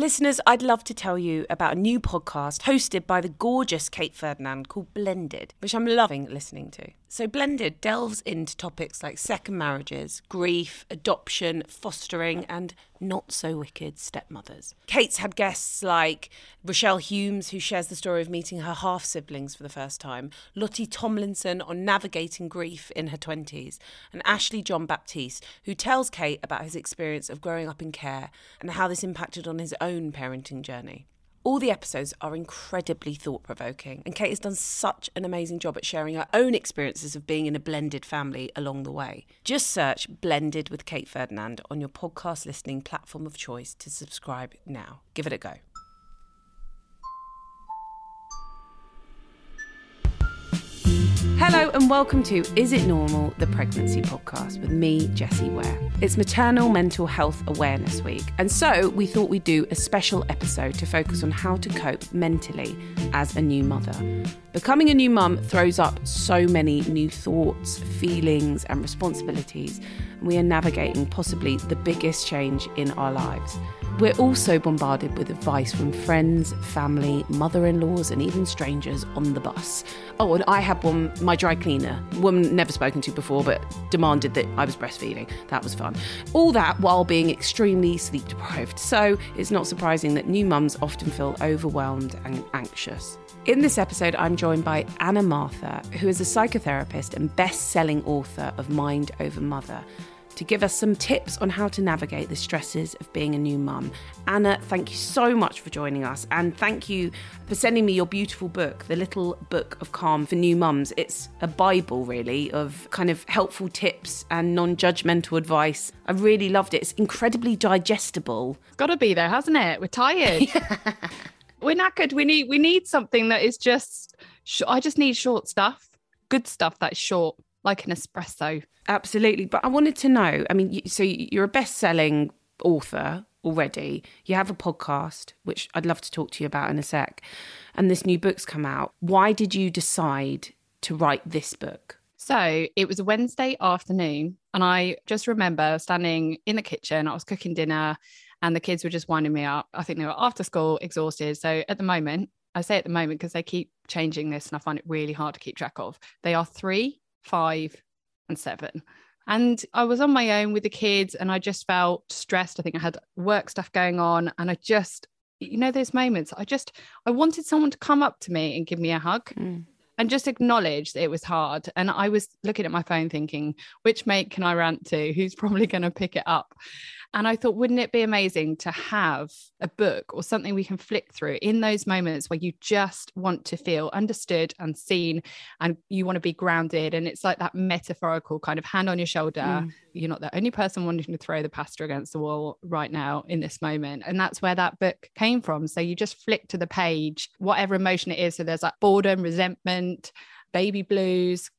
Listeners, I'd love to tell you about a new podcast hosted by the gorgeous Kate Ferdinand called Blended, which I'm loving listening to. So, Blended delves into topics like second marriages, grief, adoption, fostering, and not so wicked stepmothers. Kate's had guests like Rochelle Humes, who shares the story of meeting her half siblings for the first time, Lottie Tomlinson on navigating grief in her 20s, and Ashley John Baptiste, who tells Kate about his experience of growing up in care and how this impacted on his own parenting journey. All the episodes are incredibly thought provoking, and Kate has done such an amazing job at sharing her own experiences of being in a blended family along the way. Just search Blended with Kate Ferdinand on your podcast listening platform of choice to subscribe now. Give it a go. Hello and welcome to Is It Normal, the Pregnancy Podcast with me, Jessie Ware. It's Maternal Mental Health Awareness Week, and so we thought we'd do a special episode to focus on how to cope mentally as a new mother. Becoming a new mum throws up so many new thoughts, feelings, and responsibilities, we are navigating possibly the biggest change in our lives. We're also bombarded with advice from friends, family, mother in laws, and even strangers on the bus. Oh, and I had one, my dry cleaner, woman never spoken to before, but demanded that I was breastfeeding. That was fun. All that while being extremely sleep deprived. So it's not surprising that new mums often feel overwhelmed and anxious. In this episode, I'm joined by Anna Mathur, who is a psychotherapist and best selling author of Mind Over Mother to give us some tips on how to navigate the stresses of being a new mum. Anna, thank you so much for joining us and thank you for sending me your beautiful book, The Little Book of Calm for New Mums. It's a Bible, really, of kind of helpful tips and non judgmental advice. I really loved it. It's incredibly digestible. It's got to be there, hasn't it? We're tired. We're knackered. We need we need something that is just. Sh- I just need short stuff, good stuff that's short, like an espresso. Absolutely. But I wanted to know I mean, so you're a best selling author already. You have a podcast, which I'd love to talk to you about in a sec. And this new book's come out. Why did you decide to write this book? So it was a Wednesday afternoon, and I just remember standing in the kitchen. I was cooking dinner, and the kids were just winding me up. I think they were after school, exhausted. So at the moment, I say at the moment because they keep changing this, and I find it really hard to keep track of. They are three, five, and seven. And I was on my own with the kids and I just felt stressed. I think I had work stuff going on. And I just, you know, those moments, I just, I wanted someone to come up to me and give me a hug. Mm. And just acknowledge that it was hard. And I was looking at my phone thinking, which mate can I rant to? Who's probably going to pick it up? And I thought, wouldn't it be amazing to have a book or something we can flick through in those moments where you just want to feel understood and seen and you want to be grounded? And it's like that metaphorical kind of hand on your shoulder. Mm. You're not the only person wanting to throw the pasta against the wall right now in this moment. And that's where that book came from. So you just flick to the page, whatever emotion it is. So there's like boredom, resentment, baby blues,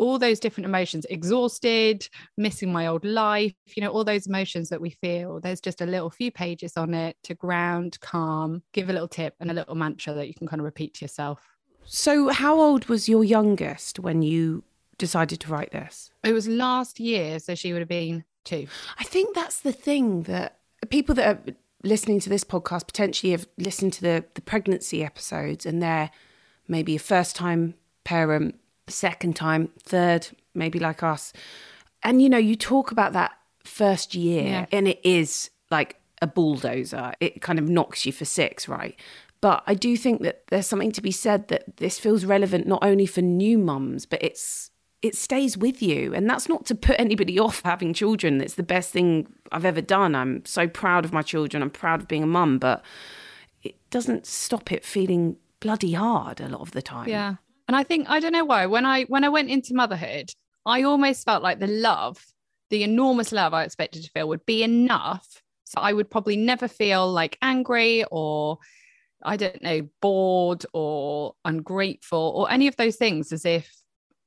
all those different emotions exhausted missing my old life you know all those emotions that we feel there's just a little few pages on it to ground calm give a little tip and a little mantra that you can kind of repeat to yourself. So how old was your youngest when you decided to write this? It was last year so she would have been two. I think that's the thing that people that are listening to this podcast potentially have listened to the the pregnancy episodes and they're maybe a first time parent second time, third, maybe like us. And you know, you talk about that first year, yeah. and it is like a bulldozer. It kind of knocks you for six, right? But I do think that there's something to be said that this feels relevant not only for new mums, but it's it stays with you. And that's not to put anybody off having children. It's the best thing I've ever done. I'm so proud of my children. I'm proud of being a mum, but it doesn't stop it feeling bloody hard a lot of the time. Yeah. And I think I don't know why when I when I went into motherhood, I almost felt like the love, the enormous love I expected to feel would be enough. So I would probably never feel like angry or I don't know, bored or ungrateful or any of those things as if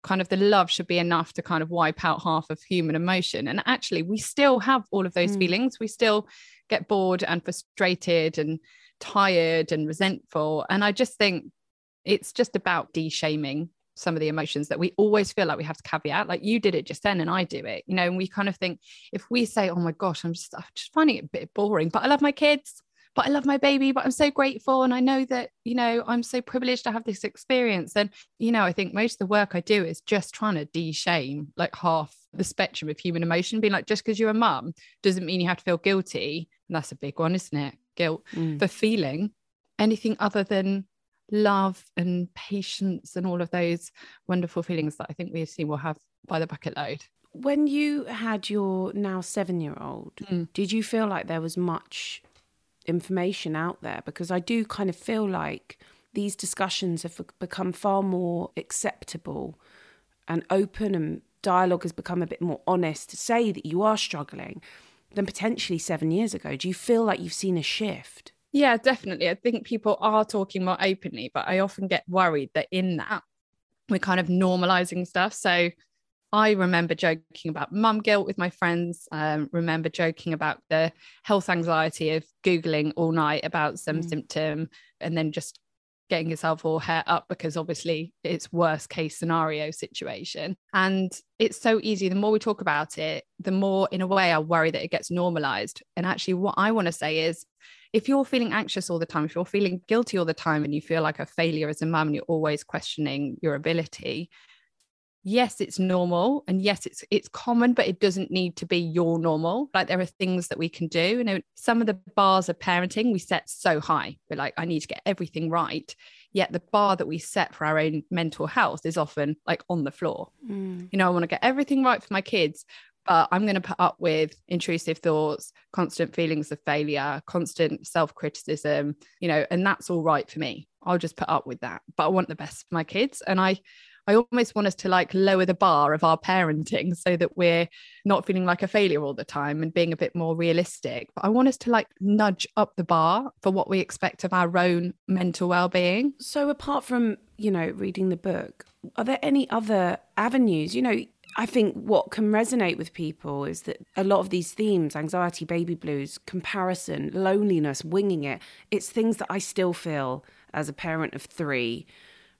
kind of the love should be enough to kind of wipe out half of human emotion. And actually, we still have all of those mm. feelings. We still get bored and frustrated and tired and resentful. And I just think it's just about de shaming some of the emotions that we always feel like we have to caveat. Like you did it just then, and I do it, you know. And we kind of think if we say, "Oh my gosh, I'm just, I'm just finding it a bit boring," but I love my kids but I love my baby, but I'm so grateful. And I know that, you know, I'm so privileged to have this experience. And, you know, I think most of the work I do is just trying to de shame like half the spectrum of human emotion, being like, just because you're a mum doesn't mean you have to feel guilty. And that's a big one, isn't it? Guilt mm. for feeling anything other than love and patience and all of those wonderful feelings that I think we assume we'll have by the bucket load. When you had your now seven year old, mm. did you feel like there was much information out there because I do kind of feel like these discussions have become far more acceptable and open and dialogue has become a bit more honest to say that you are struggling than potentially seven years ago. Do you feel like you've seen a shift? Yeah, definitely. I think people are talking more openly, but I often get worried that in that we're kind of normalizing stuff. So I remember joking about mum guilt with my friends. Um, remember joking about the health anxiety of Googling all night about some mm. symptom and then just getting yourself all hair up because obviously it's worst case scenario situation. And it's so easy. The more we talk about it, the more, in a way, I worry that it gets normalized. And actually, what I want to say is, if you're feeling anxious all the time, if you're feeling guilty all the time, and you feel like a failure as a mum, and you're always questioning your ability, yes it's normal and yes it's it's common but it doesn't need to be your normal. Like there are things that we can do. You know some of the bars of parenting we set so high. We're like i need to get everything right. Yet the bar that we set for our own mental health is often like on the floor. Mm. you know i want to get everything right for my kids but i'm going to put up with intrusive thoughts constant feelings of failure constant self-criticism you know and that's all right for me i'll just put up with that but i want the best for my kids and i I almost want us to like lower the bar of our parenting so that we're not feeling like a failure all the time and being a bit more realistic. But I want us to like nudge up the bar for what we expect of our own mental well-being. So apart from, you know, reading the book, are there any other avenues? You know, I think what can resonate with people is that a lot of these themes anxiety, baby blues, comparison, loneliness, winging it it's things that I still feel as a parent of three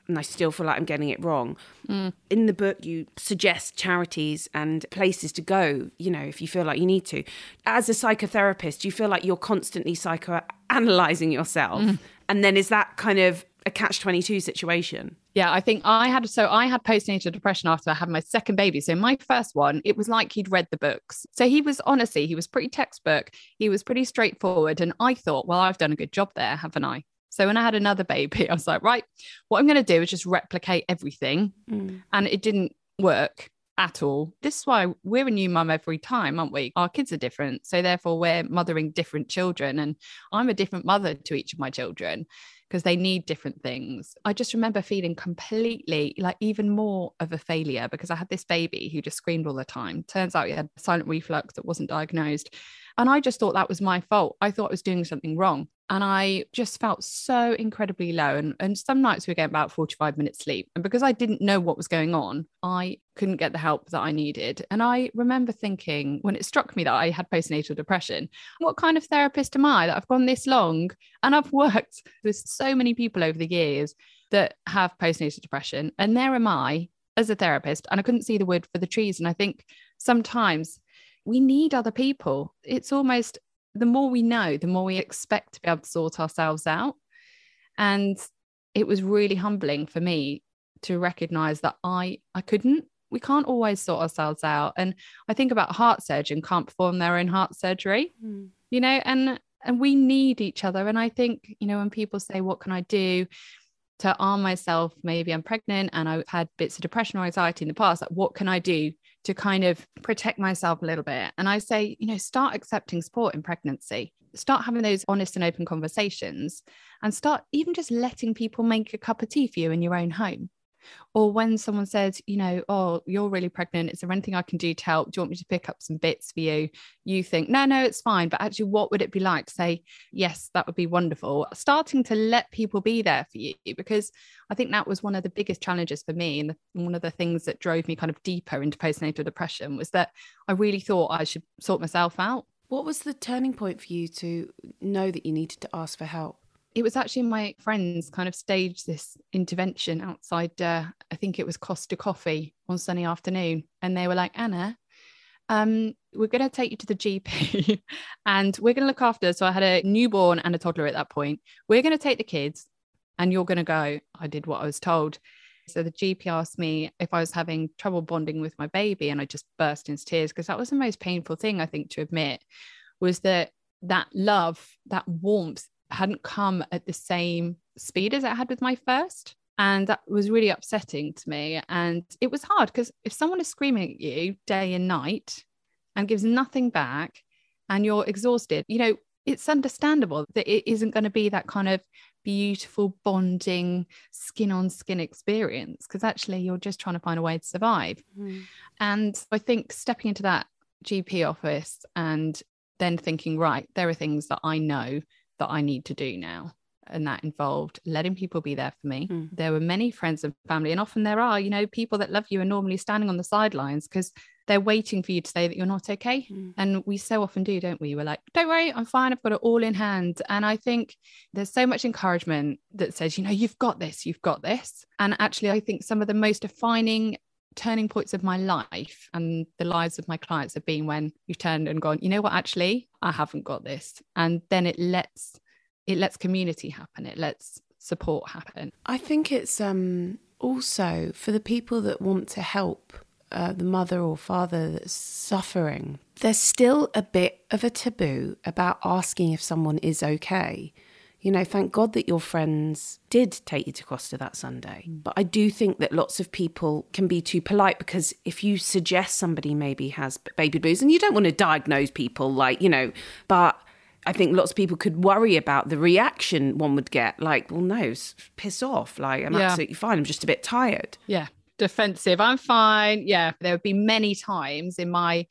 and I still feel like I'm getting it wrong. Mm. In the book, you suggest charities and places to go, you know, if you feel like you need to. As a psychotherapist, you feel like you're constantly psychoanalyzing yourself? Mm. And then is that kind of a catch 22 situation? Yeah, I think I had so I had postnatal depression after I had my second baby. So my first one, it was like he'd read the books. So he was honestly, he was pretty textbook. He was pretty straightforward. And I thought, well, I've done a good job there, haven't I? So when I had another baby, I was like, right, what I'm going to do is just replicate everything. Mm. And it didn't work at all. This is why we're a new mum every time, aren't we? Our kids are different. So therefore, we're mothering different children. And I'm a different mother to each of my children because they need different things. I just remember feeling completely like even more of a failure because I had this baby who just screamed all the time. Turns out he had silent reflux that wasn't diagnosed. And I just thought that was my fault. I thought I was doing something wrong. And I just felt so incredibly low. And, and some nights we were getting about 45 minutes sleep. And because I didn't know what was going on, I couldn't get the help that I needed. And I remember thinking when it struck me that I had postnatal depression, what kind of therapist am I that I've gone this long? And I've worked with so many people over the years that have postnatal depression. And there am I as a therapist. And I couldn't see the wood for the trees. And I think sometimes we need other people. It's almost the more we know, the more we expect to be able to sort ourselves out. And it was really humbling for me to recognize that I I couldn't. We can't always sort ourselves out. And I think about heart surgeon can't perform their own heart surgery, mm. you know, and and we need each other. And I think, you know, when people say, What can I do? to arm myself, maybe I'm pregnant and I've had bits of depression or anxiety in the past. Like, what can I do to kind of protect myself a little bit? And I say, you know, start accepting support in pregnancy, start having those honest and open conversations, and start even just letting people make a cup of tea for you in your own home. Or when someone says, you know, oh, you're really pregnant. Is there anything I can do to help? Do you want me to pick up some bits for you? You think, no, no, it's fine. But actually, what would it be like to say, yes, that would be wonderful? Starting to let people be there for you, because I think that was one of the biggest challenges for me. And the, one of the things that drove me kind of deeper into postnatal depression was that I really thought I should sort myself out. What was the turning point for you to know that you needed to ask for help? It was actually my friends kind of staged this intervention outside uh, i think it was costa coffee on sunny afternoon and they were like anna um, we're going to take you to the gp and we're going to look after so i had a newborn and a toddler at that point we're going to take the kids and you're going to go. I did what i was told. So the GP asked me if I was having trouble bonding with my baby, and I just burst into tears because that was the most painful thing I think to admit was that that love, that warmth hadn't come at the same speed as it had with my first. And that was really upsetting to me. And it was hard because if someone is screaming at you day and night and gives nothing back and you're exhausted, you know, it's understandable that it isn't going to be that kind of beautiful bonding skin on skin experience because actually you're just trying to find a way to survive. Mm. And I think stepping into that GP office and then thinking, right, there are things that I know that I need to do now. And that involved letting people be there for me. Mm. There were many friends and family, and often there are, you know, people that love you are normally standing on the sidelines because they're waiting for you to say that you're not okay. Mm. And we so often do, don't we? We're like, don't worry, I'm fine. I've got it all in hand. And I think there's so much encouragement that says, you know, you've got this, you've got this. And actually, I think some of the most defining turning points of my life and the lives of my clients have been when you've turned and gone, you know what, actually, I haven't got this. And then it lets it lets community happen. It lets support happen. I think it's um also for the people that want to help uh, the mother or father that's suffering, there's still a bit of a taboo about asking if someone is okay you know, thank God that your friends did take you to Costa that Sunday. Mm. But I do think that lots of people can be too polite because if you suggest somebody maybe has baby blues, and you don't want to diagnose people like, you know, but I think lots of people could worry about the reaction one would get. Like, well, no, piss off. Like, I'm yeah. absolutely fine. I'm just a bit tired. Yeah. Defensive. I'm fine. Yeah. There would be many times in my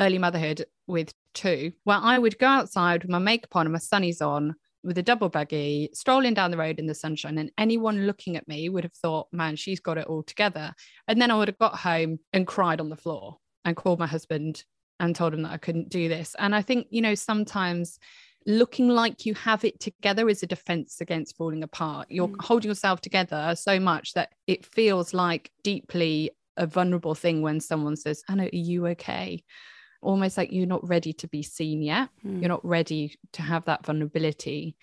early motherhood with two where I would go outside with my makeup on and my sunnies on with a double buggy, strolling down the road in the sunshine, and anyone looking at me would have thought, man, she's got it all together. And then I would have got home and cried on the floor and called my husband and told him that I couldn't do this. And I think, you know, sometimes looking like you have it together is a defense against falling apart. You're mm. holding yourself together so much that it feels like deeply a vulnerable thing when someone says, Anna, are you okay? Almost like you're not ready to be seen yet. Mm. You're not ready to have that vulnerability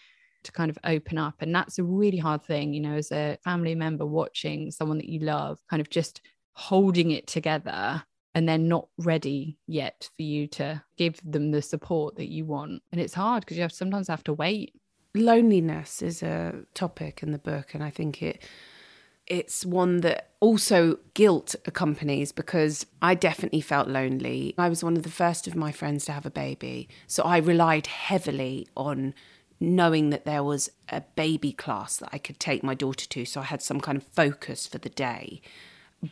to kind of open up. And that's a really hard thing, you know, as a family member watching someone that you love kind of just holding it together and they're not ready yet for you to give them the support that you want. And it's hard because you have sometimes have to wait. Loneliness is a topic in the book, and I think it it's one that also guilt accompanies because I definitely felt lonely. I was one of the first of my friends to have a baby. So I relied heavily on knowing that there was a baby class that I could take my daughter to. So I had some kind of focus for the day.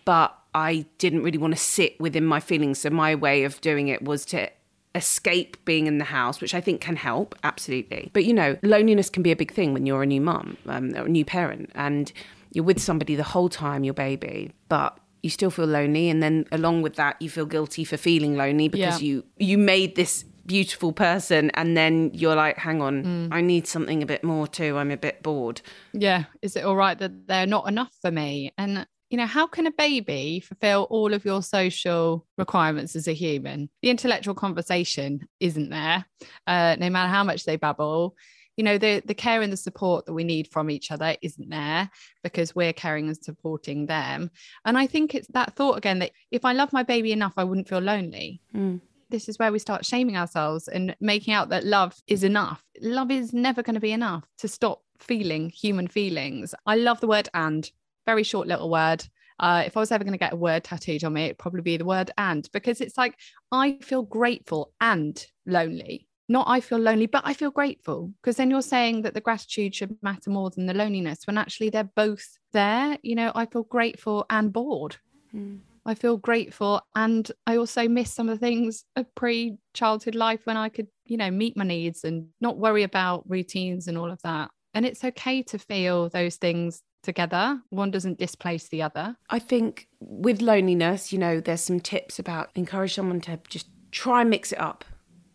But I didn't really want to sit within my feelings. So my way of doing it was to escape being in the house, which I think can help, absolutely. But you know, loneliness can be a big thing when you're a new mum um, or a new parent. And you're with somebody the whole time, your baby, but you still feel lonely. And then along with that you feel guilty for feeling lonely because yeah. you you made this beautiful person and then you're like hang on mm. i need something a bit more too. I'm a bit bored. Yeah. Is it all right that they're not enough for me? And you know how can a baby fulfill all of your social requirements as a human? The intellectual conversation isn't there uh, no matter how much they babble you know the the care and the support that we need from each other isn't there because we're caring and supporting them and i think it's that thought again that if i love my baby enough i wouldn't feel lonely mm. this is where we start shaming ourselves and making out that love is enough. Love is never going to be enough to stop feeling human feelings. I love the word and, very short little word. Uh, if I was ever going to get a word tattooed on me, it'd probably be the word and because it's like I feel grateful and lonely. Not I feel lonely, but I feel grateful because then you're saying that the gratitude should matter more than the loneliness when actually they're both there. You know, I feel grateful and bored. Mm. I feel grateful. And I also miss some of the things of pre childhood life when I could, you know, meet my needs and not worry about routines and all of that. And it's okay to feel those things together. One doesn't displace the other. I think with loneliness, you know, there's some tips about encourage someone to just try and mix it up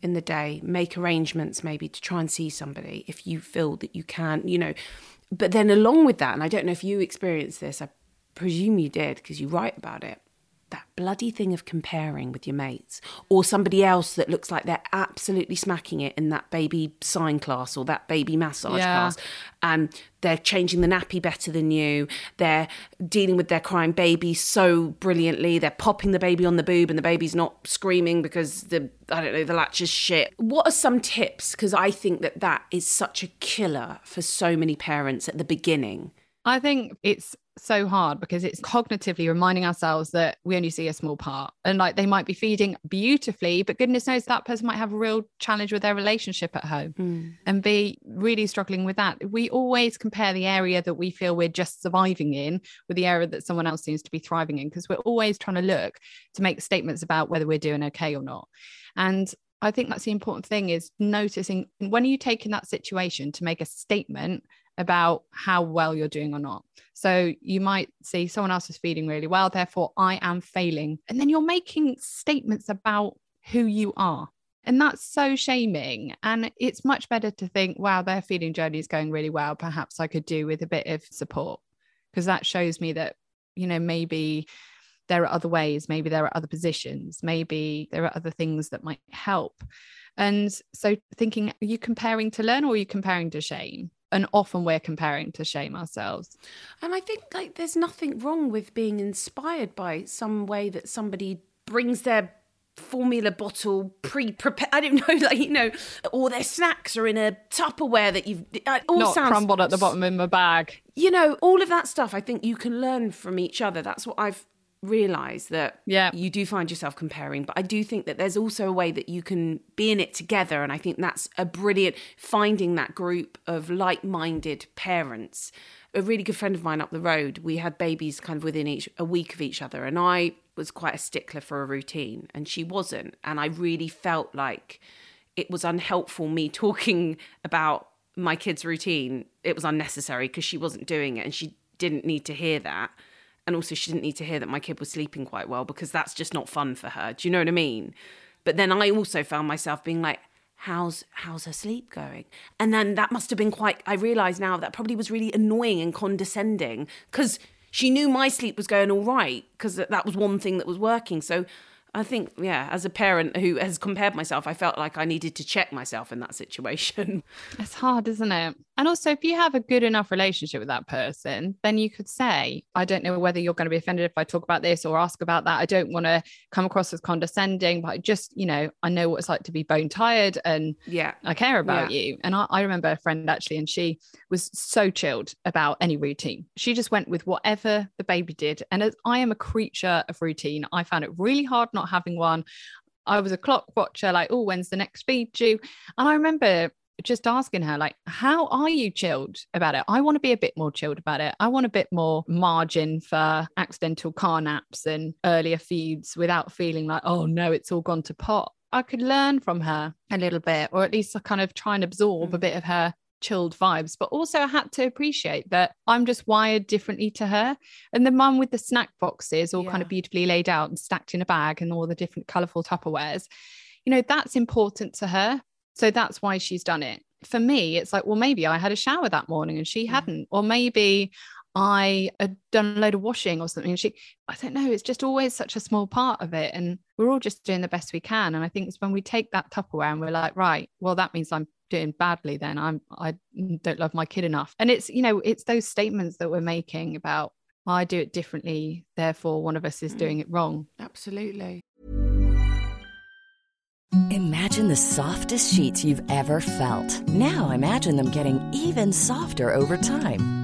in the day, make arrangements maybe to try and see somebody if you feel that you can, you know. But then along with that, and I don't know if you experienced this, I presume you did because you write about it that bloody thing of comparing with your mates or somebody else that looks like they're absolutely smacking it in that baby sign class or that baby massage yeah. class. And they're changing the nappy better than you. They're dealing with their crying baby so brilliantly. They're popping the baby on the boob and the baby's not screaming because the i don't know the latch is shit. What are some tips? Because i think that that is such a killer for so many parents at the beginning. I think it's so hard because it's cognitively reminding ourselves that we only see a small part and like they might be feeding beautifully but goodness knows that person might have a real challenge with their relationship at home mm. and be really struggling with that we always compare the area that we feel we're just surviving in with the area that someone else seems to be thriving in because we're always trying to look to make statements about whether we're doing okay or not and I think that's the important thing is noticing when are you taking that situation to make a statement about how well you're doing or not. So you might see someone else is feeling really well, therefore I am failing. And then you're making statements about who you are. And that's so shaming. And it's much better to think, wow, their feeding journey is going really well. Perhaps I could do with a bit of support because that shows me that, you know, maybe there are other ways, maybe there are other positions, maybe there are other things that might help. And so thinking, are you comparing to learn or are you comparing to shame? And often we're comparing to shame ourselves. And i think like there's nothing wrong with being inspired by some way that somebody brings their formula bottle pre-prepared i don't know like you know or their snacks are in a tupperware that you've all not sounds, crumbled at the bottom in my bag. You know all of that stuff i think you can learn from each other. That's what i've realize that yeah. you do find yourself comparing but i do think that there's also a way that you can be in it together and i think that's a brilliant finding that group of like-minded parents. A really good friend of mine up the road we had babies kind of within each a week of each other and i was quite a stickler for a routine and she wasn't and i really felt like it was unhelpful me talking about my kids routine. It was unnecessary because she wasn't doing it and she didn't need to hear that and also she didn't need to hear that my kid was sleeping quite well because that's just not fun for her. Do you know what i mean? But then i also found myself being like how's how's her sleep going? And then that must have been quite i realize now that probably was really annoying and condescending because she knew my sleep was going all right because that was one thing that was working. So I think, yeah, as a parent who has compared myself, I felt like I needed to check myself in that situation. It's hard, isn't it? And also, if you have a good enough relationship with that person, then you could say, I don't know whether you're going to be offended if I talk about this or ask about that. I don't want to come across as condescending, but I just, you know, I know what it's like to be bone tired and yeah, I care about yeah. you. And I, I remember a friend actually, and she was so chilled about any routine. She just went with whatever the baby did. And as I am a creature of routine, I found it really hard not having one. I was a clock watcher, like, oh, when's the next feed due? And I remember just asking her, like, how are you chilled about it? I want to be a bit more chilled about it. I want a bit more margin for accidental car naps and earlier feeds without feeling like, oh no, it's all gone to pot. I could learn from her a little bit, or at least kind of try and absorb mm. a bit of her chilled vibes, but also I had to appreciate that I'm just wired differently to her. And the mum with the snack boxes all yeah. kind of beautifully laid out and stacked in a bag and all the different colourful Tupperwares, you know, that's important to her. So that's why she's done it. For me, it's like, well, maybe I had a shower that morning and she yeah. hadn't, or maybe I had done a load of washing or something. And She, I don't know, it's just always such a small part of it. And we're all just doing the best we can. And I think it's when we take that Tupperware and we're like, right, well, that means I'm doing badly then i'm i don't love my kid enough and it's you know it's those statements that we're making about i do it differently therefore one of us is mm. doing it wrong absolutely Imagine the softest sheets you've ever felt. Now imagine them getting even softer over time.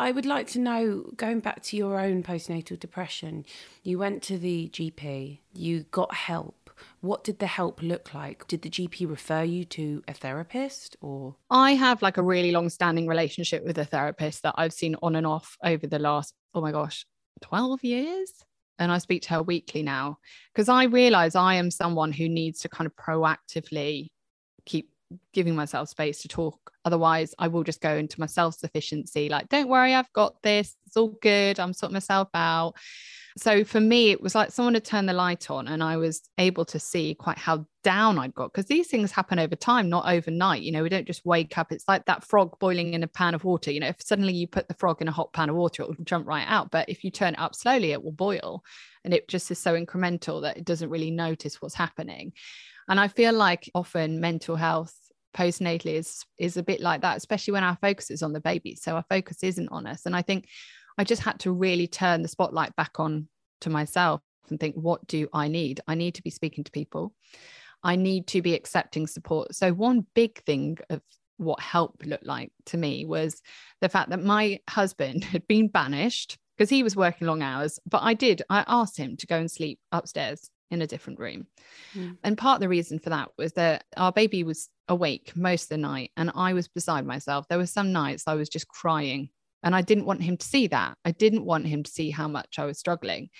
I would like to know, going back to your own postnatal depression, you went to the GP, you got help. What did the help look like? Did the GP refer you to a therapist or? I have like a really long standing relationship with a therapist that I've seen on and off over the last, oh my gosh, 12 years. And I speak to her weekly now because I realize I am someone who needs to kind of proactively keep giving myself space to talk. Otherwise, I will just go into my self sufficiency like, don't worry, I've got this. It's all good. I'm sorting myself out. So for me, it was like someone had turned the light on and I was able to see quite how down I'd got because these things happen over time, not overnight. You know, we don't just wake up. It's like that frog boiling in a pan of water. You know, if suddenly you put the frog in a hot pan of water, it will jump right out. But if you turn it up slowly, it will boil. And it just is so incremental that it doesn't really notice what's happening. And I feel like often mental health postnatally is is a bit like that, especially when our focus is on the baby. So our focus isn't on us. And I think I just had to really turn the spotlight back on to myself and think, what do I need? I need to be speaking to people. I need to be accepting support. So one big thing of what help looked like to me was the fact that my husband had been banished because he was working long hours. But I did, I asked him to go and sleep upstairs in a different room. Mm. And part of the reason for that was that our baby was awake most of the night and I was beside myself. There were some nights I was just crying and I didn't want him to see that. I didn't want him to see how much I was struggling.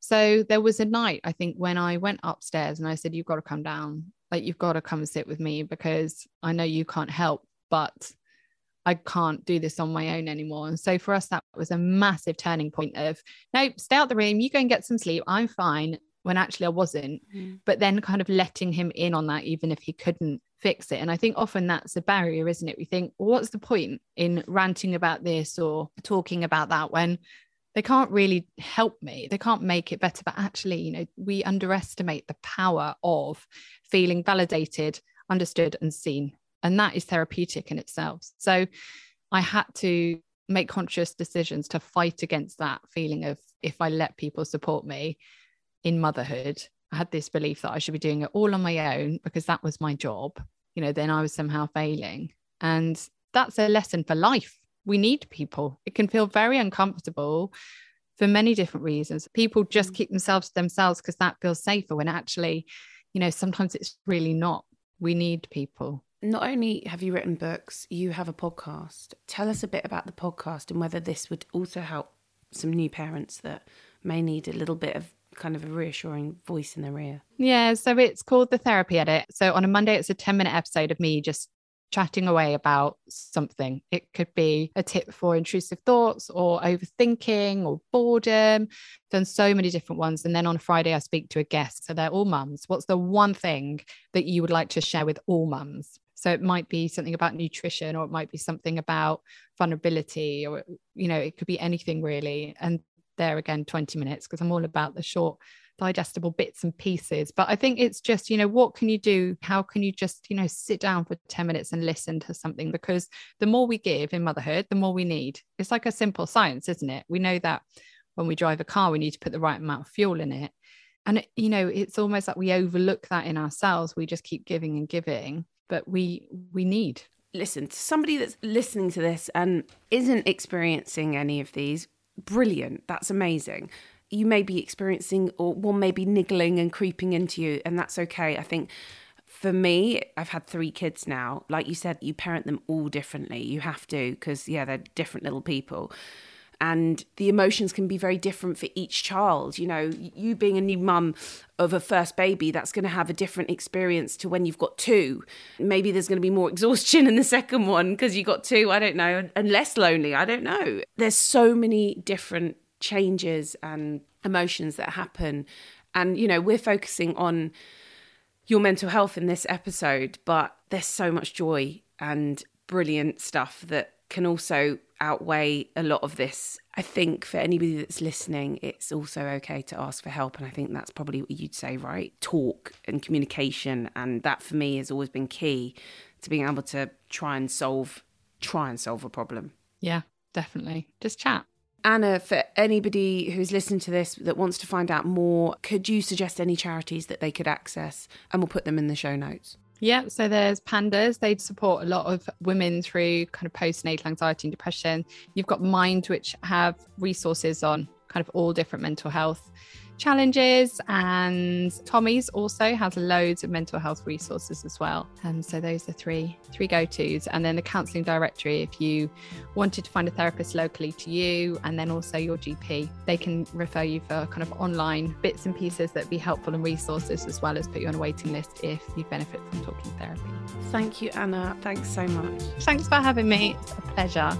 So there was a night, I think, when I went upstairs and I said, You've got to come down. Like, you've got to come sit with me because I know you can't help, but I can't do this on my own anymore. And so for us, that was a massive turning point of, no, stay out the room, you go and get some sleep. I'm fine when actually I wasn't, mm. but then kind of letting him in on that, even if he couldn't fix it. And I think often that's a barrier, isn't it? We think, well, what's the point in ranting about this or talking about that when they can't really help me? They can't make it better. But actually, you know, we underestimate the power of feeling validated, understood, and seen. And that is therapeutic in itself. So I had to make conscious decisions to fight against that feeling of if I let people support me in motherhood, I had this belief that I should be doing it all on my own because that was my job, you know, then I was somehow failing. And that's a lesson for life. We need people. It can feel very uncomfortable for many different reasons. People just mm. keep themselves to themselves because that feels safer when actually, you know, sometimes it's really not. We need people. Not only have you written books, you have a podcast. Tell us a bit about the podcast and whether this would also help some new parents that may need a little bit of kind of a reassuring voice in their ear. Yeah. So it's called The Therapy Edit. So on a Monday, it's a 10 minute episode of me just chatting away about something. It could be a tip for intrusive thoughts or overthinking or boredom. Done so many different ones. And then on Friday, I speak to a guest. So they're all mums. What's the one thing that you would like to share with all mums? So it might be something about nutrition, or it might be something about vulnerability, or, you know, it could be anything really. And there again 20 minutes because I'm all about the short digestible bits and pieces. But I think it's just, you know, what can you do? How can you just, you know, sit down for 10 minutes and listen to something? Because the more we give in motherhood, the more we need. It's like a simple science, isn't it? We know that when we drive a car, we need to put the right amount of fuel in it. And, you know, it's almost like we overlook that in ourselves. We just keep giving and giving, but we, we need. Listen, to somebody that's listening to this and isn't experiencing any of these, brilliant. That's amazing. You may be experiencing or one may be niggling and creeping into you and that's okay. I think for me i've had three kids now. Like you said you parent them all differently. You have to because yeah they're different little people and the emotions can be very different for each child. You know you being a new mum of a first baby that's going to have a different experience to when you've got two. Maybe there's going to be more exhaustion in the second one because you got two i don't know and less lonely i don't know. There's so many different changes and emotions that happen. And, you know, we're focusing on your mental health in this episode, but there's so much joy and brilliant stuff that can also outweigh a lot of this. I think for anybody that's listening, it's also okay to ask for help. And I think that's probably what you'd say, right? Talk and communication. And that for me has always been key to being able to try and solve, try and solve a problem. Yeah, definitely. Just chat. Anna, for anybody who's listening to this that wants to find out more, could you suggest any charities that they could access? And we'll put them in the show notes. Yeah, so there's Pandas. They support a lot of women through kind of postnatal anxiety and depression. You've got Mind, which have resources on kind of all different mental health challenges. And Tommy's also has loads of mental health resources as well. And so those are three three go-tos. And then the counselling directory, if you wanted to find a therapist locally to you, and then also your GP, they can refer you for kind of online bits and pieces that be helpful and resources as well as put you on a waiting list if you benefit from talking therapy. Thank you, Anna. Thanks so much. Thanks for having me. It's a pleasure.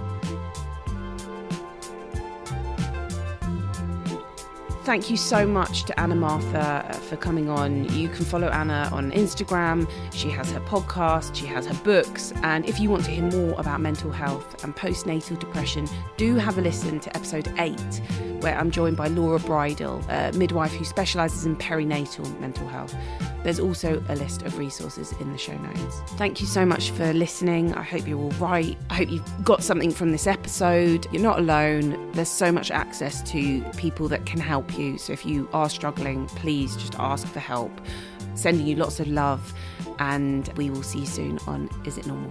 Thank you so much to Anna Mathur uh, for coming on. You can follow Anna on Instagram. She has her podcast, she has her books. And if you want to hear more about mental health and postnatal depression, do have a listen to episode eight, where I'm joined by Laura Bridle, a midwife who specialises in perinatal mental health. There's also a list of resources in the show notes. Thank you so much for listening. I hope you're all right. I hope you've got something from this episode. You're not alone. There's so much access to people that can help you. So if you are struggling, please just ask for help. Sending you lots of love, and we will see you soon on Is It Normal?